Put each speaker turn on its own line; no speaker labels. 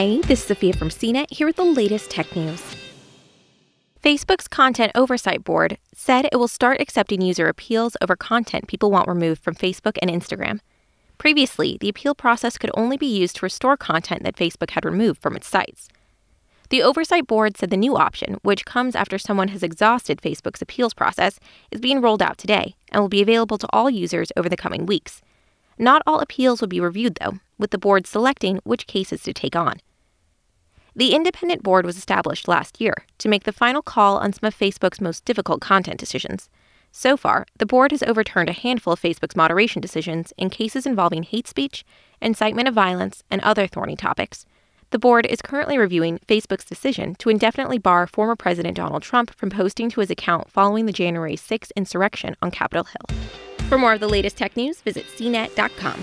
Hey, this is Sophia from CNET here with the latest tech news. Facebook's Content Oversight Board said it will start accepting user appeals over content people want removed from Facebook and Instagram. Previously, the appeal process could only be used to restore content that Facebook had removed from its sites. The Oversight Board said the new option, which comes after someone has exhausted Facebook's appeals process, is being rolled out today and will be available to all users over the coming weeks. Not all appeals will be reviewed, though, with the board selecting which cases to take on. The independent board was established last year to make the final call on some of Facebook's most difficult content decisions. So far, the board has overturned a handful of Facebook's moderation decisions in cases involving hate speech, incitement of violence, and other thorny topics. The board is currently reviewing Facebook's decision to indefinitely bar former President Donald Trump from posting to his account following the January 6 insurrection on Capitol Hill. For more of the latest tech news, visit cnet.com.